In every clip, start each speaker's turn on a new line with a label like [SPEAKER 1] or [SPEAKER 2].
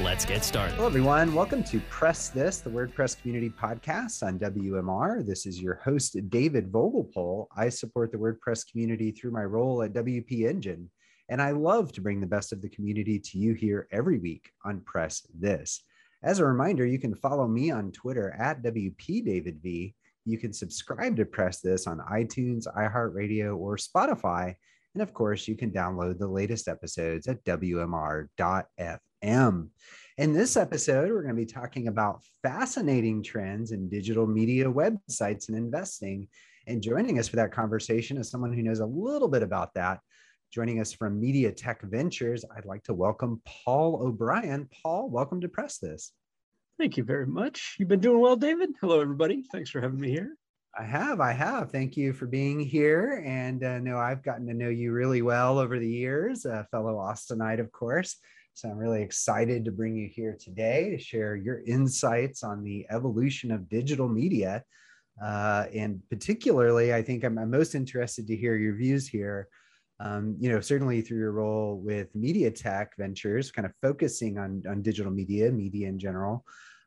[SPEAKER 1] Let's get started.
[SPEAKER 2] Hello, everyone. Welcome to Press This, the WordPress community podcast on WMR. This is your host, David Vogelpohl. I support the WordPress community through my role at WP Engine, and I love to bring the best of the community to you here every week on Press This. As a reminder, you can follow me on Twitter at WPDavidV. You can subscribe to Press This on iTunes, iHeartRadio, or Spotify. And of course, you can download the latest episodes at WMR.fm. In this episode, we're going to be talking about fascinating trends in digital media websites and investing. And joining us for that conversation is someone who knows a little bit about that. Joining us from Media Tech Ventures, I'd like to welcome Paul O'Brien. Paul, welcome to Press This.
[SPEAKER 3] Thank you very much. You've been doing well, David. Hello, everybody. Thanks for having me here.
[SPEAKER 2] I have, I have. Thank you for being here. And uh, no, I've gotten to know you really well over the years, a fellow Austinite, of course. So I'm really excited to bring you here today to share your insights on the evolution of digital media. Uh, and particularly, I think I'm, I'm, most interested to hear your views here. Um, you know, certainly through your role with Media Tech Ventures, kind of focusing on, on digital media, media in general.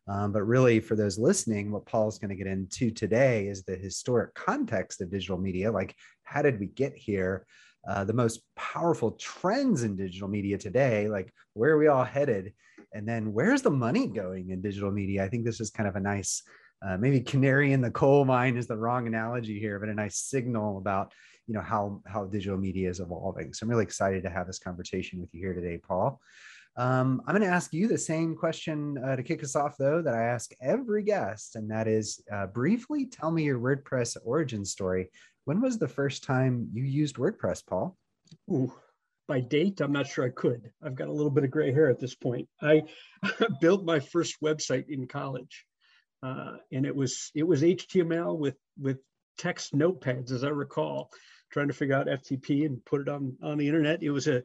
[SPEAKER 2] Um, but really, for those listening, what Paul's going to get into today is the historic context of digital media. Like, how did we get here? Uh, the most powerful trends in digital media today, like where are we all headed? And then where's the money going in digital media? I think this is kind of a nice, uh, maybe canary in the coal mine is the wrong analogy here, but a nice signal about you know how how digital media is evolving. So I'm really excited to have this conversation with you here today, Paul. Um, I'm going to ask you the same question uh, to kick us off, though, that I ask every guest, and that is uh, briefly tell me your WordPress origin story. When was the first time you used WordPress, Paul?
[SPEAKER 3] Ooh, by date, I'm not sure I could. I've got a little bit of gray hair at this point. I built my first website in college, uh, and it was it was HTML with with text notepads, as I recall, trying to figure out FTP and put it on on the internet. It was a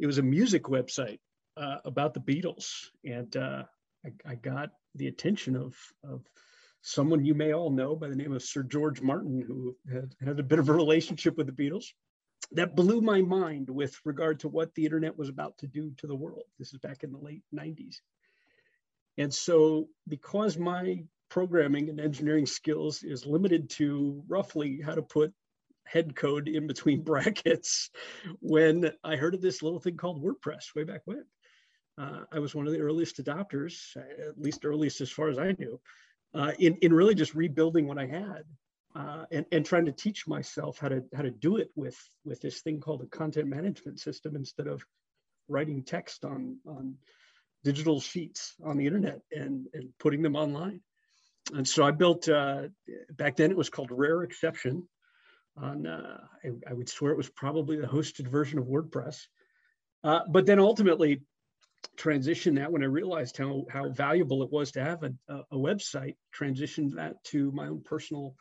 [SPEAKER 3] it was a music website uh, about the Beatles, and uh, I, I, got the attention of of someone you may all know by the name of Sir George Martin, who had, had a bit of a relationship with the Beatles. That blew my mind with regard to what the internet was about to do to the world. This is back in the late 90s. And so, because my programming and engineering skills is limited to roughly how to put head code in between brackets, when I heard of this little thing called WordPress way back when, uh, I was one of the earliest adopters, at least earliest as far as I knew, uh, in, in really just rebuilding what I had uh, and, and trying to teach myself how to how to do it with with this thing called a content management system instead of writing text on on digital sheets on the internet and, and putting them online. and so I built, uh, back then it was called Rare Exception. On, uh, I, I, would swear it was probably the hosted version of WordPress. Uh, but then ultimately transitioned that when I realized how, how valuable it was to have a, a website, transitioned that to my own personal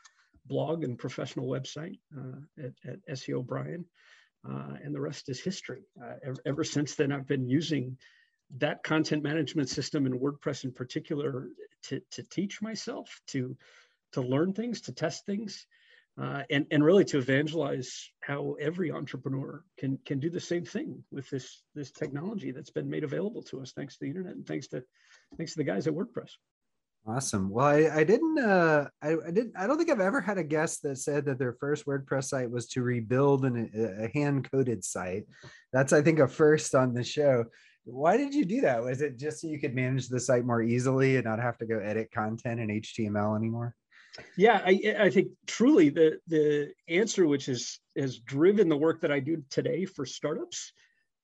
[SPEAKER 3] blog and professional website uh, at, at SEO Brien. Uh, and the rest is history. Uh, ever, ever, since then, I've been using that content management system and WordPress in particular to, to teach myself, to, to learn things, to test things, uh, and, and really to evangelize how every entrepreneur can, can do the same thing with this, this technology that's been made available to us thanks to the internet and thanks to, thanks to the guys at WordPress.
[SPEAKER 2] Awesome. Well, I, I didn't, uh, I, I didn't, I don't think I've ever had a guest that said that their first WordPress site was to rebuild an, a hand coded site. That's, I think, a first on the show. Why did you do that? Was it just so you could manage the site more easily and not have to go edit content in HTML anymore?
[SPEAKER 3] Yeah, I, I think truly the the answer, which is has driven the work that I do today for startups,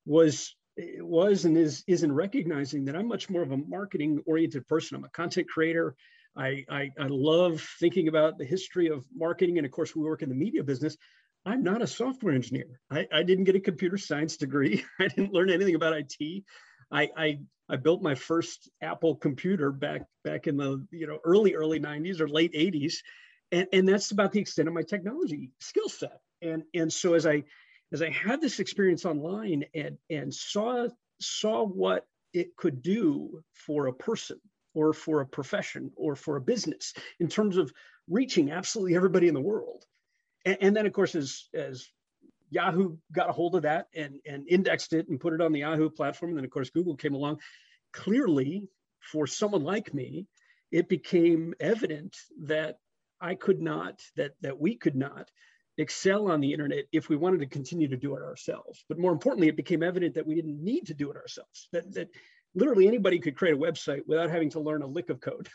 [SPEAKER 3] was was and is is in recognizing that I'm much more of a marketing oriented person. I'm a content creator. I, I, I love thinking about the history of marketing, and of course, we work in the media business. I'm not a software engineer. I, I didn't get a computer science degree. I didn't learn anything about IT. I, I, I built my first Apple computer back back in the you know early early 90s or late 80s, and, and that's about the extent of my technology skill set. And and so as I as I had this experience online and and saw saw what it could do for a person or for a profession or for a business in terms of reaching absolutely everybody in the world and, and, then of course as as yahoo got a hold of that and and indexed it and put it on the yahoo platform and then of course google came along clearly for someone like me it became evident that i could not that that we could not excel on the internet if we wanted to continue to do it ourselves. But more importantly, it became evident that we didn't need to do it ourselves, that, that literally anybody could create a website without having to learn a lick of code.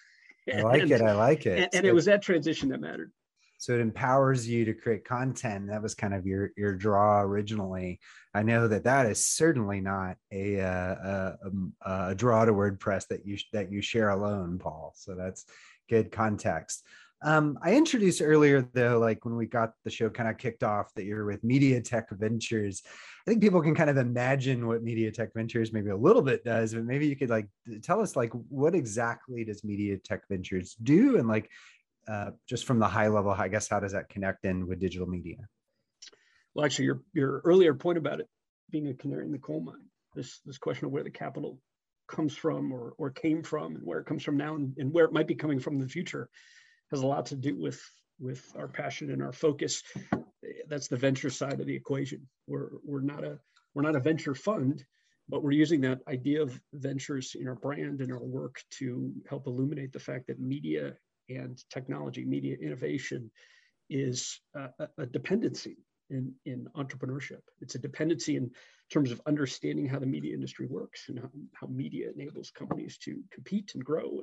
[SPEAKER 2] I like and, it. I like it.
[SPEAKER 3] And, and it was that transition that mattered.
[SPEAKER 2] So it empowers you to create content. That was kind of your your draw originally. I know that that is certainly not a uh, a, um, a draw to WordPress that you that you share alone, Paul. So that's good context. Um, I introduced earlier, though, like when we got the show kind of kicked off, that you're with Media Tech Ventures. I think people can kind of imagine what Media Tech Ventures maybe a little bit does, but maybe you could like tell us like what exactly does Media Tech Ventures do, and like uh, just from the high level, I guess how does that connect in with digital media?
[SPEAKER 3] Well, actually, your your earlier point about it being a canary in the coal mine, this this question of where the capital comes from or or came from, and where it comes from now, and, and where it might be coming from in the future has a lot to do with with our passion and our focus. That's the venture side of the equation. We're we're not a we're not a venture fund, but we're using that idea of ventures in our brand and our work to help illuminate the fact that media and technology, media innovation, is a, a dependency in, in entrepreneurship. It's a dependency in terms of understanding how the media industry works and how, how media enables companies to compete and grow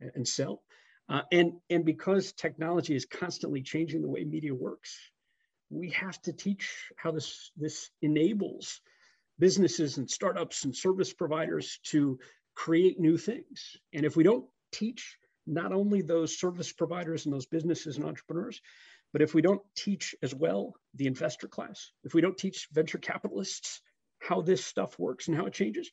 [SPEAKER 3] and, and sell. Uh, and, and because technology is constantly changing the way media works, we have to teach how this, this enables businesses and startups and service providers to create new things. And if we don't teach not only those service providers and those businesses and entrepreneurs, but if we don't teach as well the investor class, if we don't teach venture capitalists how this stuff works and how it changes,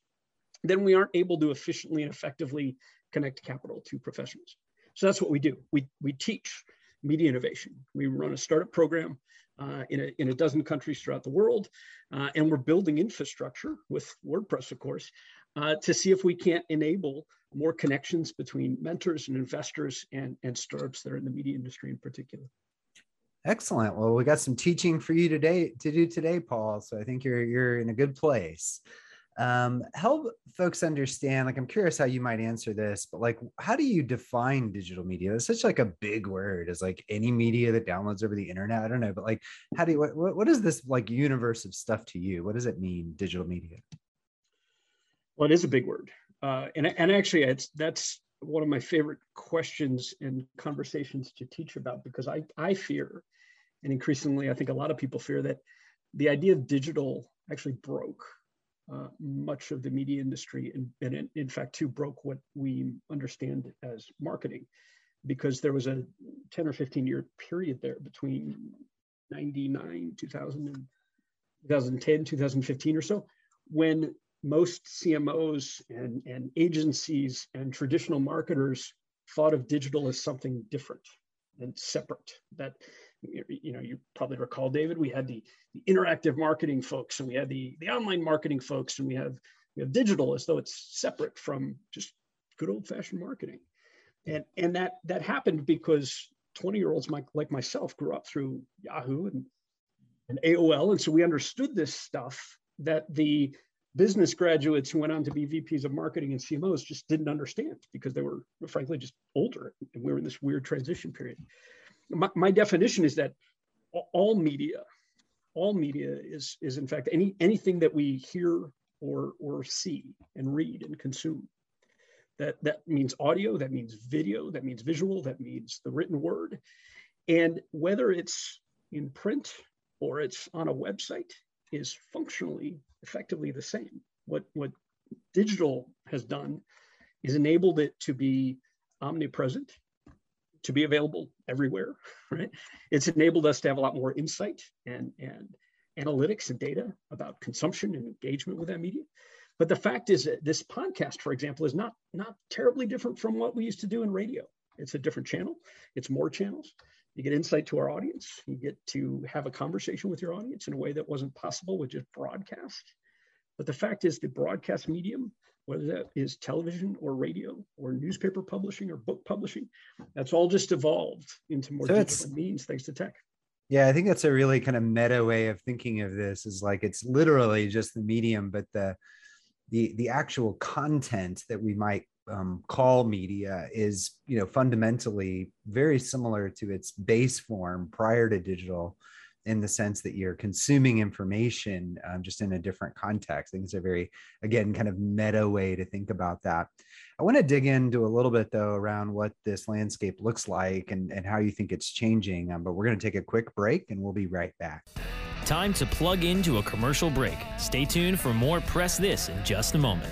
[SPEAKER 3] then we aren't able to efficiently and effectively connect capital to professionals. So that's what we do. We, we teach media innovation. We run a startup program uh, in, a, in a dozen countries throughout the world. Uh, and we're building infrastructure with WordPress, of course, uh, to see if we can't enable more connections between mentors and investors and, and startups that are in the media industry in particular.
[SPEAKER 2] Excellent. Well, we got some teaching for you today to do today, Paul. So I think you're you're in a good place um, help folks understand like i'm curious how you might answer this but like how do you define digital media it's such like a big word is like any media that downloads over the internet i don't know but like how do you what, what is this like universe of stuff to you what does it mean digital media
[SPEAKER 3] well it is a big word. Uh, and, and actually it's that's one of my favorite questions and conversations to teach about because i i fear and increasingly i think a lot of people fear that the idea of digital actually broke uh, much of the media industry and, and in, in, fact too broke what we understand as marketing because there was a 10 or 15 year period there between 99, 2000 and 2010, 2015 or so, when most CMOs and, and agencies and traditional marketers thought of digital as something different and separate. That you know, you probably recall, David, we had the, the interactive marketing folks and we had the, the online marketing folks and we have we have digital as though it's separate from just good old fashioned marketing. And, and that that happened because 20 year olds like, like myself grew up through Yahoo and, and AOL. And so we understood this stuff that the business graduates who went on to be VPs of marketing and CMOs just didn't understand because they were frankly just older and we were in this weird transition period. My, my definition is that all media, all media is, is in fact any, anything that we hear or, or see and read and consume. That, that means audio, that means video, that means visual, that means the written word. And whether it's in print or it's on a website is functionally effectively the same. What, what digital has done is enabled it to be omnipresent, to be available everywhere, right? It's enabled us to have a lot more insight and, and analytics and data about consumption and engagement with that media. But the fact is that this podcast, for example, is not, not terribly different from what we used to do in radio. It's a different channel. It's more channels. You get insight to our audience. You get to have a conversation with your audience in a way that wasn't possible with just broadcast. But the fact is the broadcast medium, whether that is television or radio or newspaper publishing or book publishing, that's all just evolved into more so means thanks to tech.
[SPEAKER 2] Yeah, I think that's a really kind of meta way of thinking of this is like it's literally just the medium, but the the the actual content that we might um, call media is you know fundamentally very similar to its base form prior to digital in the sense that you're consuming information um, just in a different context. I think it's a very, again, kind of meta way to think about that. I want to dig into a little bit though around what this landscape looks like and, and how you think it's changing. Um, but we're going to take a quick break and we'll be right back.
[SPEAKER 1] Time to plug into a commercial break. Stay tuned for more Press This in just a moment.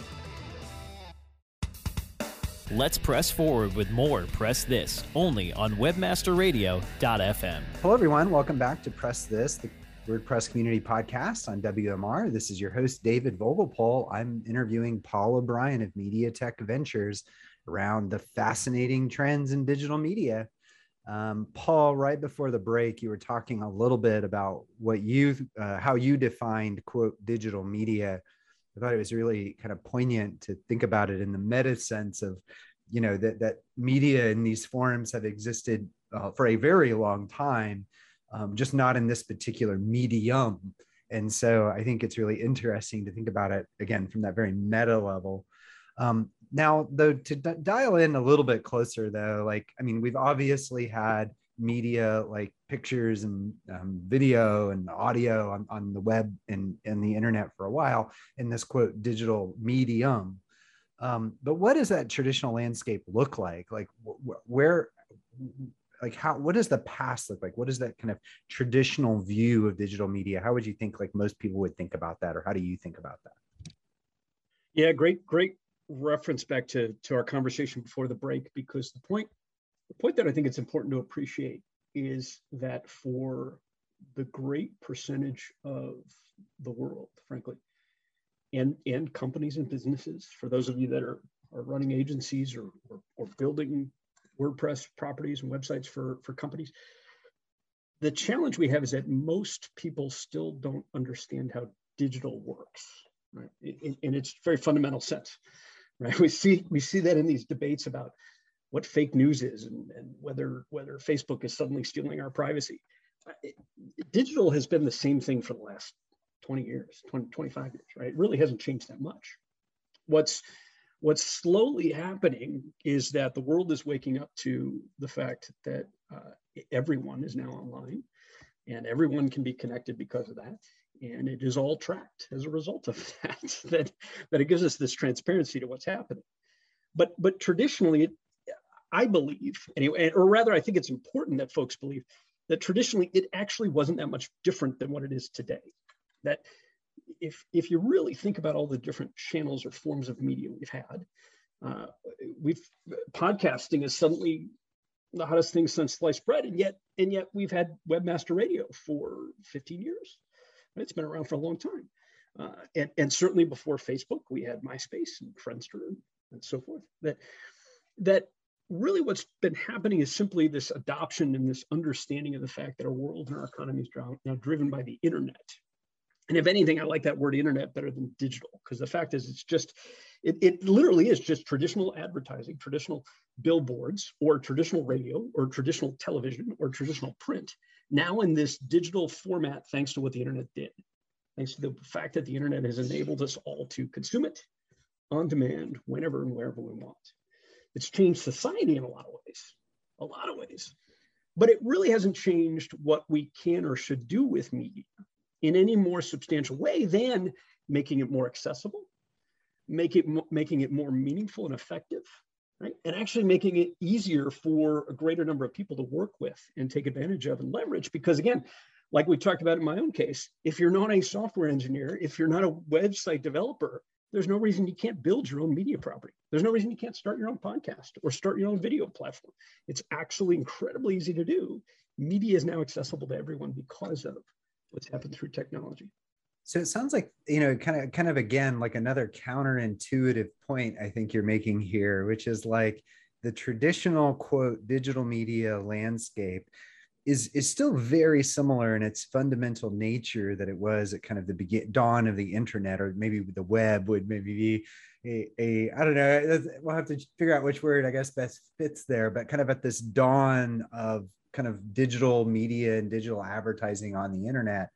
[SPEAKER 1] Let's press forward with more Press This only on webmasterradio.fm.
[SPEAKER 2] Hello, everyone. Welcome back to Press This, the WordPress Community Podcast on WMR. This is your host, David Vogelpohl. I'm interviewing Paul O'Brien of Media Tech Ventures around the fascinating trends in digital media. Um, Paul, right before the break, you were talking a little bit about what you, uh, how you defined quote digital media. I thought it was really kind of poignant to think about it in the meta sense of, you know, that that media in these forums have existed uh, for a very long time, um, just not in this particular medium. And so I think it's really interesting to think about it again from that very meta level. Um, now, though, to d- dial in a little bit closer, though, like, I mean, we've obviously had media like pictures and um, video and audio on, on the web and, and the internet for a while in this quote digital medium. Um, but what does that traditional landscape look like? Like, wh- where, like how what does the past look like what is that kind of traditional view of digital media how would you think like most people would think about that or how do you think about that
[SPEAKER 3] yeah great great reference back to to our conversation before the break because the point the point that i think it's important to appreciate is that for the great percentage of the world frankly and and companies and businesses for those of you that are are running agencies or, or, or building WordPress properties and websites for, for companies. The challenge we have is that most people still don't understand how digital works, right? In, in its very fundamental sense, right? We see we see that in these debates about what fake news is and, and whether whether Facebook is suddenly stealing our privacy. It, digital has been the same thing for the last 20 years, 20, 25 years, right? It really hasn't changed that much. What's What's slowly happening is that the world is waking up to the fact that uh, everyone is now online and everyone can be connected because of that. And it is all tracked as a result of that, that, that it gives us this transparency to what's happening. But, but traditionally, it, I believe, anyway, or rather, I think it's important that folks believe that traditionally it actually wasn't that much different than what it is today. That if if you really think about all the different channels or forms of media we've had, uh, we've podcasting is suddenly the hottest thing since sliced bread, and yet and yet we've had webmaster radio for 15 years. It's been around for a long time, uh, and and certainly before Facebook, we had MySpace and Friendster and, and so forth. That that really what's been happening is simply this adoption and this understanding of the fact that our world and our economy is now driven by the internet and if anything, I like that word internet better than digital because the fact is, it's just, it, it literally is just traditional advertising, traditional billboards, or traditional radio, or traditional television, or traditional print. Now in this digital format, thanks to what the internet did, thanks to the fact that the internet has enabled us all to consume it on demand, whenever and wherever we want. It's changed society in a lot of ways, a lot of ways. But it really hasn't changed what we can or should do with media in any more substantial way than making it more accessible, make it, making it more meaningful and effective, right? And actually making it easier for a greater number of people to work with and take advantage of and leverage. Because again, like we talked about in my own case, if you're not a software engineer, if you're not a website developer, there's no reason you can't build your own media property. There's no reason you can't start your own podcast or start your own video platform. It's actually incredibly easy to do. Media is now accessible to everyone because of what's happened through technology.
[SPEAKER 2] So it sounds like you know, kind of, kind of again, like another counterintuitive point I think you're making here, which is like the traditional quote digital media landscape is is still very similar in its fundamental nature that it was at kind of the begin dawn of the internet, or maybe the web would maybe be a, a I don't know. We'll have to figure out which word I guess best fits there, but kind of at this dawn of kind of digital media and digital advertising on the internet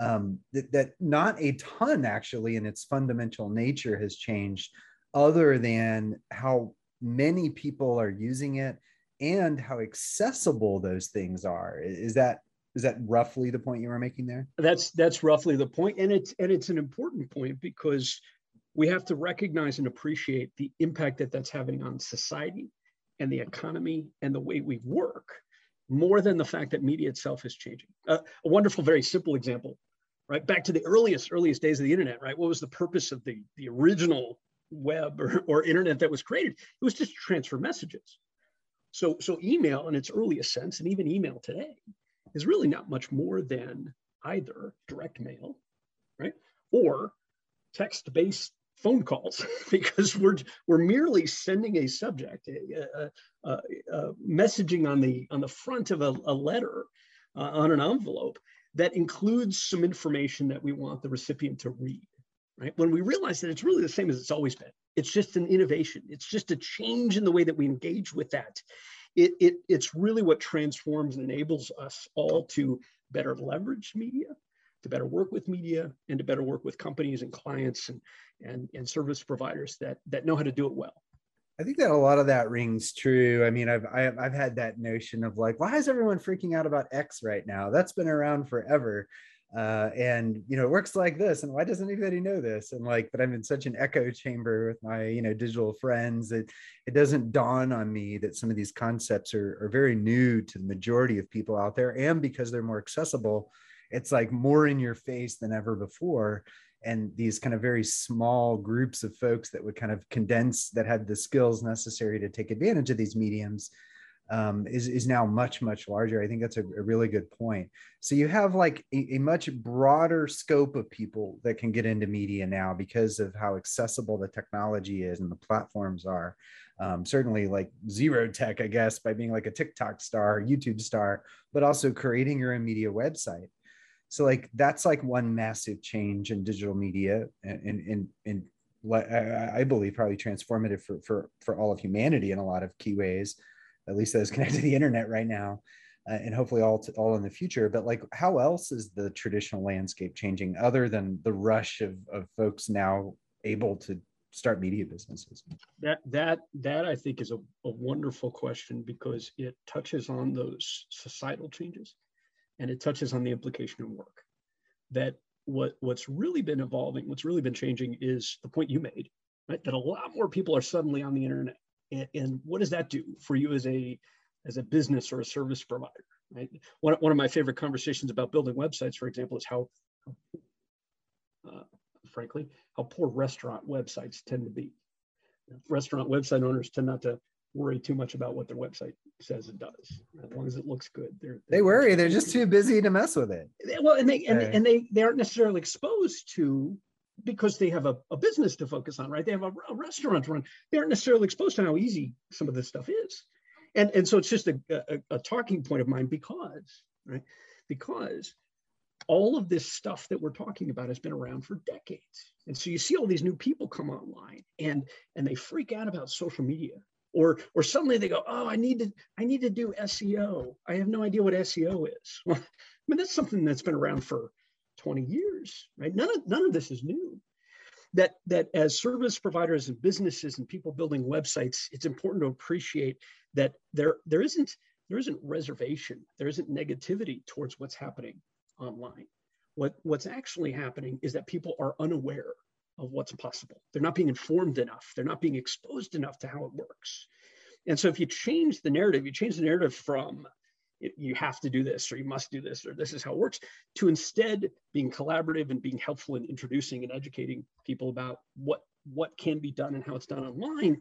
[SPEAKER 2] um, that, that not a ton actually in its fundamental nature has changed other than how many people are using it and how accessible those things are is that is that roughly the point you were making there
[SPEAKER 3] that's that's roughly the point and it's and it's an important point because we have to recognize and appreciate the impact that that's having on society and the economy and the way we work more than the fact that media itself is changing. Uh, a wonderful, very simple example, right? Back to the earliest, earliest days of the internet, right? What was the purpose of the, the original web or, or internet that was created? It was just to transfer messages. So, so email in its earliest sense, and even email today, is really not much more than either direct mail, right? Or text-based phone calls because we're we're merely sending a subject, a, a, a, messaging on the on the front of a, letter uh, on an envelope that includes some information that we want the recipient to read. Right when we realize that it's really the same as it's always been. It's just an innovation. It's just a change in the way that we engage with that. It, it, it's really what transforms and enables us all to better leverage media, to better work with media and to better work with companies and clients and, and, and service providers that, that know how to do it well.
[SPEAKER 2] I think that a lot of that rings true. I mean, I've, I've I've had that notion of like, why is everyone freaking out about X right now? That's been around forever, uh, and you know, it works like this. And why doesn't anybody know this? And like, but I'm in such an echo chamber with my you know digital friends that it doesn't dawn on me that some of these concepts are are very new to the majority of people out there, and because they're more accessible, it's like more in your face than ever before and these kind of very small groups of folks that would kind of condense that had the skills necessary to take advantage of these mediums um, is, is now much much larger. I think that's a, a really good point. So you have like a, a, much broader scope of people that can get into media now because of how accessible the technology is and the platforms are. Um, certainly like zero tech i guess by being like a tiktok star youtube star but also creating your own media website. So like that's like one massive change in digital media and and and, I believe probably transformative for for for all of humanity in a lot of key ways, at least is connected to the internet right now, uh, and hopefully all to, all in the future. But like, how else is the traditional landscape changing other than the rush of of folks now able to start media businesses?
[SPEAKER 3] That that that I think is a, a wonderful question because it touches on those societal changes and it touches on the implication of work. That what what's really been evolving, what's really been changing is the point you made, right? That a lot more people are suddenly on the internet. And, and what does that do for you as a as a business or a service provider? Right. One, one of my favorite conversations about building websites, for example, is how uh, frankly, how poor restaurant websites tend to be. Restaurant website owners tend not to worry too much about what their website says it does, as long as it looks good.
[SPEAKER 2] They're, they're they worry; they're just too busy to mess with it.
[SPEAKER 3] Well, and they and, and they they aren't necessarily exposed to because they have a, a business to focus on, right? They have a, a restaurant to run. They aren't necessarily exposed to how easy some of this stuff is, and and so it's just a, a, a talking point of mine because right because all of this stuff that we're talking about has been around for decades. And so you see all these new people come online and and they freak out about social media. Or, or suddenly they go, oh, I need to, I need to do SEO. I have no idea what SEO is. Well, I mean, that's something that's been around for 20 years, right? None of, none of this is new. That, that as service providers and businesses and people building websites, it's important to appreciate that there, there isn't there isn't reservation, there isn't negativity towards what's happening online. What, what's actually happening is that people are unaware of what's possible. They're not being informed enough. They're not being exposed enough to how it works. And so if you change the narrative, you change the narrative from you have to do this or you must do this or this is how it works to instead being collaborative and being helpful in introducing and educating people about what what can be done and how it's done online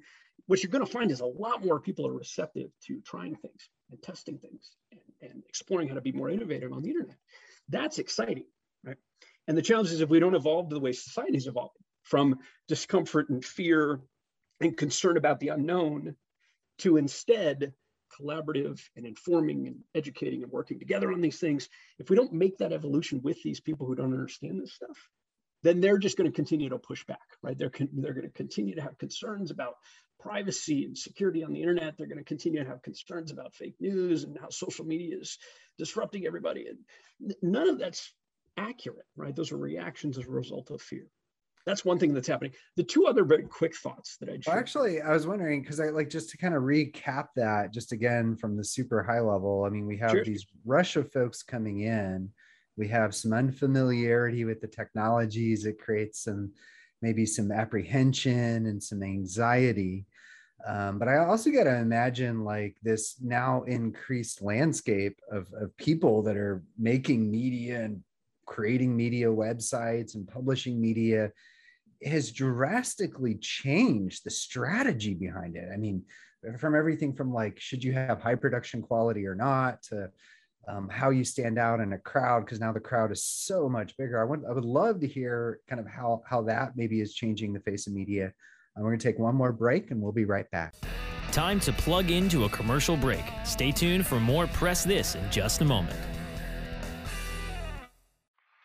[SPEAKER 3] what you're going to find is a lot more people are receptive to trying things and testing things and, and exploring how to be more innovative on the internet that's exciting, right? And the challenge is if we don't evolve to the way society is evolving from discomfort and fear and concern about the unknown to instead collaborative and informing and educating and working together on these things, if we don't make that evolution with these people who don't understand this stuff, then they're just going to continue to push back, right? They're, con- they're going to continue to have concerns about privacy and security on the internet. They're going to continue to have concerns about fake news and how social media is disrupting everybody. And none of that's accurate, right? Those are reactions as a result of fear. That's one thing that's happening. The two other very quick thoughts that I
[SPEAKER 2] well, actually I was wondering because I like just to kind of recap that just again from the super high level. I mean, we have sure. these rush of folks coming in. We have some unfamiliarity with the technologies. It creates some maybe some apprehension and some anxiety. Um, but I also got to imagine like this now increased landscape of, of people that are making media and creating media websites and publishing media has drastically changed the strategy behind it. I mean, from everything from like, should you have high production quality or not to um, how you stand out in a crowd because now the crowd is so much bigger. I would I would love to hear kind of how how that maybe is changing the face of media. Uh, we're going to take one more break and we'll be right back.
[SPEAKER 1] Time to plug into a commercial break. Stay tuned for more Press This in just a moment.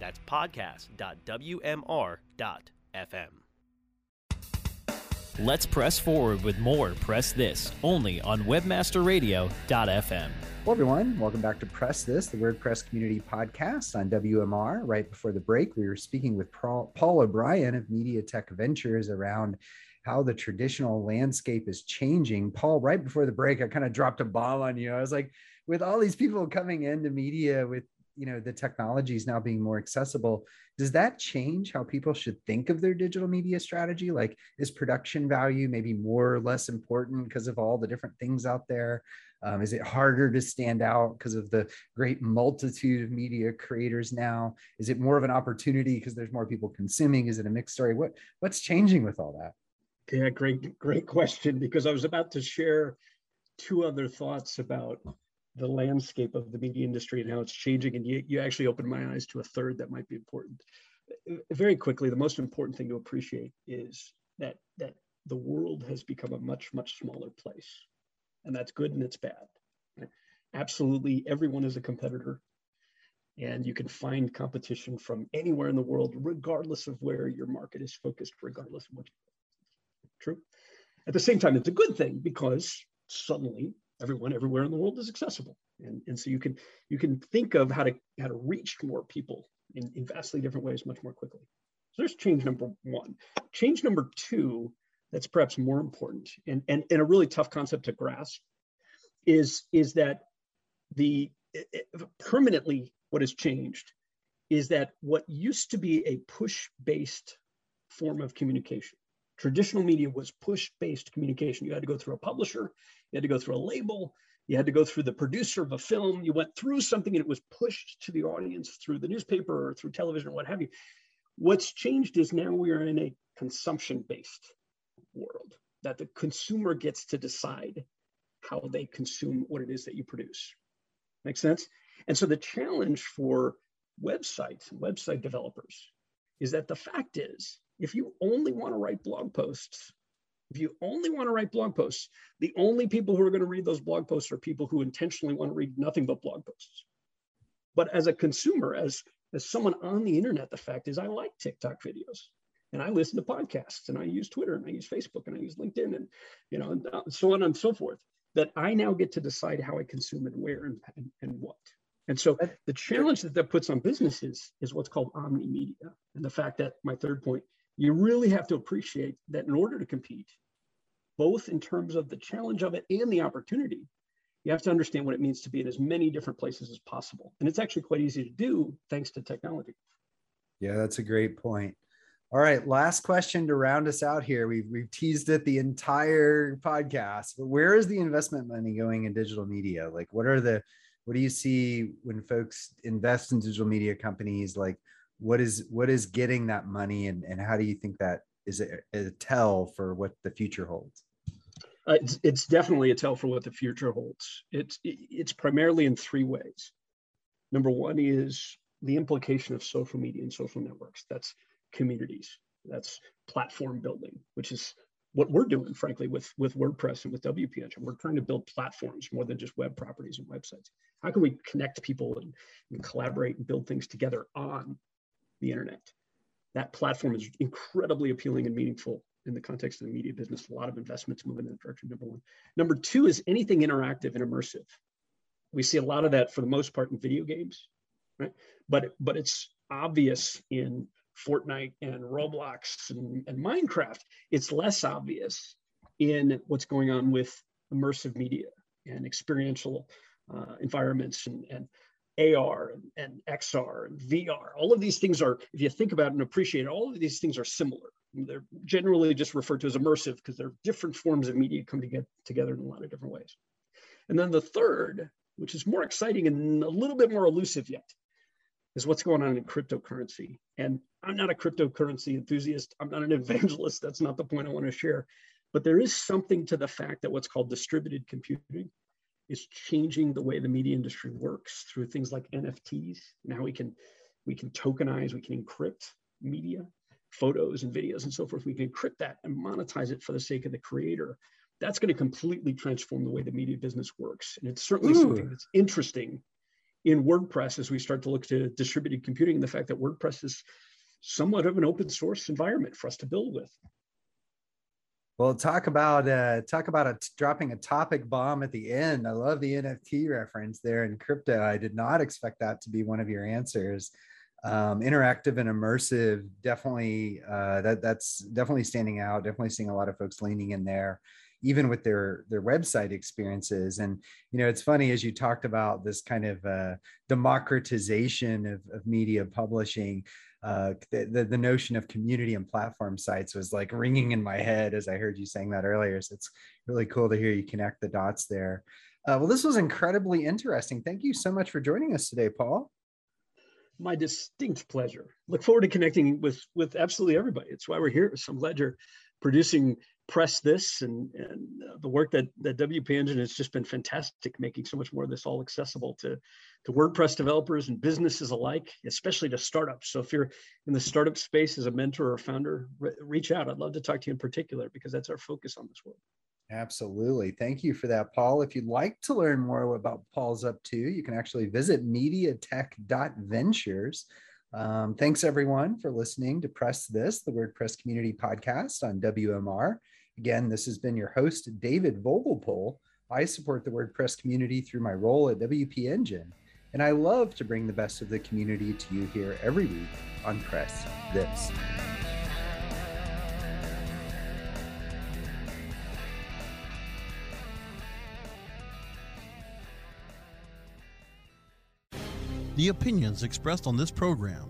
[SPEAKER 4] That's podcast.wmr.fm.
[SPEAKER 1] Let's press forward with more Press This only on webmasterradio.fm.
[SPEAKER 2] Hello, everyone. Welcome back to Press This, the WordPress community podcast on WMR. Right before the break, we were speaking with Paul, O'Brien of Media Tech Ventures around how the traditional landscape is changing. Paul, right before the break, I kind of dropped a bomb on you. I was like, with all these people coming into media with you know the technology is now being more accessible. Does that change how people should think of their digital media strategy? Like is production value maybe more or less important because of all the different things out there? Um, is it harder to stand out because of the great multitude of media creators now? Is it more of an opportunity because there's more people consuming? Is it a mixed story? What what's changing with all that?
[SPEAKER 3] Yeah great great question because i was about to share two other thoughts about the landscape of the media industry and how it's changing. And you, you actually opened my eyes to a third that might be important. Very quickly, the most important thing to appreciate is that that the world has become a much, much smaller place. And that's good and it's bad. Absolutely, everyone is a competitor. And you can find competition from anywhere in the world, regardless of where your market is focused, regardless of what True. At the same time, it's a good thing because suddenly everyone everywhere in the world is accessible. And, and so you can you can think of how to how to reach more people in, in vastly different ways much more quickly. So there's change number one. Change number two, that's perhaps more important and, and, and a really tough concept to grasp is, is that the it, permanently what has changed is that what used to be a push-based form of communication Traditional media was push based communication. You had to go through a publisher, you had to go through a label, you had to go through the producer of a film. You went through something and it was pushed to the audience through the newspaper or through television or what have you. What's changed is now we are in a consumption based world that the consumer gets to decide how they consume what it is that you produce. Make sense? And so the challenge for websites and website developers is that the fact is if you only want to write blog posts, if you only want to write blog posts, the only people who are going to read those blog posts are people who intentionally want to read nothing but blog posts. But as a consumer, as as someone on the internet, the fact is I like TikTok videos and I listen to podcasts and I use Twitter and I use Facebook and I use LinkedIn and you know and uh, so on and so forth. That I now get to decide how I consume and where and, and, and what. And so the challenge that that puts on businesses is what's called omni media. And the fact that my third point you really have to appreciate that in order to compete, both in terms of the challenge of it and the opportunity, you have to understand what it means to be in as many different places as possible. And it's actually quite easy to do thanks to technology.
[SPEAKER 2] Yeah, that's a great point. All right, last question to round us out here. We've, we've teased it the entire podcast, but where is the investment money going in digital media? Like, what are the, what do you see when folks invest in digital media companies? Like, what is what is getting that money and, and how do you think that is a, a tell for what the future holds?
[SPEAKER 3] Uh, it's, it's definitely a tell for what the future holds. It's it's primarily in three ways. Number one is the implication of social media and social networks. That's communities. That's platform building which is what we're doing frankly with with wordpress and with wp and we're trying to build platforms more than just web properties and websites. How can we connect people and, and collaborate and build things together on the internet. That platform is incredibly appealing and meaningful in the context of the media business. A lot of investments moving in that direction, number one. Number two is anything interactive and immersive. We see a lot of that for the most part in video games, right? But, but it's obvious in Fortnite and Roblox and, and Minecraft. It's less obvious in what's going on with immersive media and experiential uh, environments and, and AR and, and, XR and VR. All of these things are, if you think about it and appreciate it, all of these things are similar. They're generally just referred to as immersive because they're different forms of media come to get together in a lot of different ways. And then the third, which is more exciting and a little bit more elusive yet, is what's going on in cryptocurrency. And I'm not a cryptocurrency enthusiast. I'm not an evangelist. That's not the point I want to share. But there is something to the fact that what's called distributed computing is changing the way the media industry works through things like NFTs. Now we can we can tokenize, we can encrypt media, photos and videos and so forth. We can encrypt that and monetize it for the sake of the creator. That's going to completely transform the way the media business works. And it's certainly Ooh. something that's interesting in WordPress as we start to look to distributed computing and the fact that WordPress is somewhat of an open source environment for us to build with.
[SPEAKER 2] Well, talk about uh, talk about dropping a topic bomb at the end. I love the NFT reference there in crypto. I did not expect that to be one of your answers. Um, interactive and immersive, definitely uh, that that's definitely standing out. Definitely seeing a lot of folks leaning in there. Even with their their website experiences and you know it's funny as you talked about this kind of uh, democratization of, of media publishing uh, the, the, notion of community and platform sites was like ringing in my head as i heard you saying that earlier so it's really cool to hear you connect the dots there uh, well this was incredibly interesting thank you so much for joining us today paul
[SPEAKER 3] my distinct pleasure. Look forward to connecting with with absolutely everybody. It's why we're here. So I'm glad you're producing press this and, and uh, the work that, that WP Engine has just been fantastic, making so much more of this all accessible to, to WordPress developers and businesses alike, especially to startups. So if you're in the startup space as a mentor or founder, re- reach out. I'd love to talk to you in particular because that's our focus on this work.
[SPEAKER 2] Absolutely. Thank you for that, Paul. If you'd like to learn more about Paul's up to, you can actually visit mediatech.ventures. Um, thanks, everyone, for listening to Press This, the WordPress community podcast on WMR. Again, this has been your host, David Vogelpohl. I support the WordPress community through my role at WP Engine, and I love to bring the best of the community to you here every week on Press This.
[SPEAKER 5] The opinions expressed on this program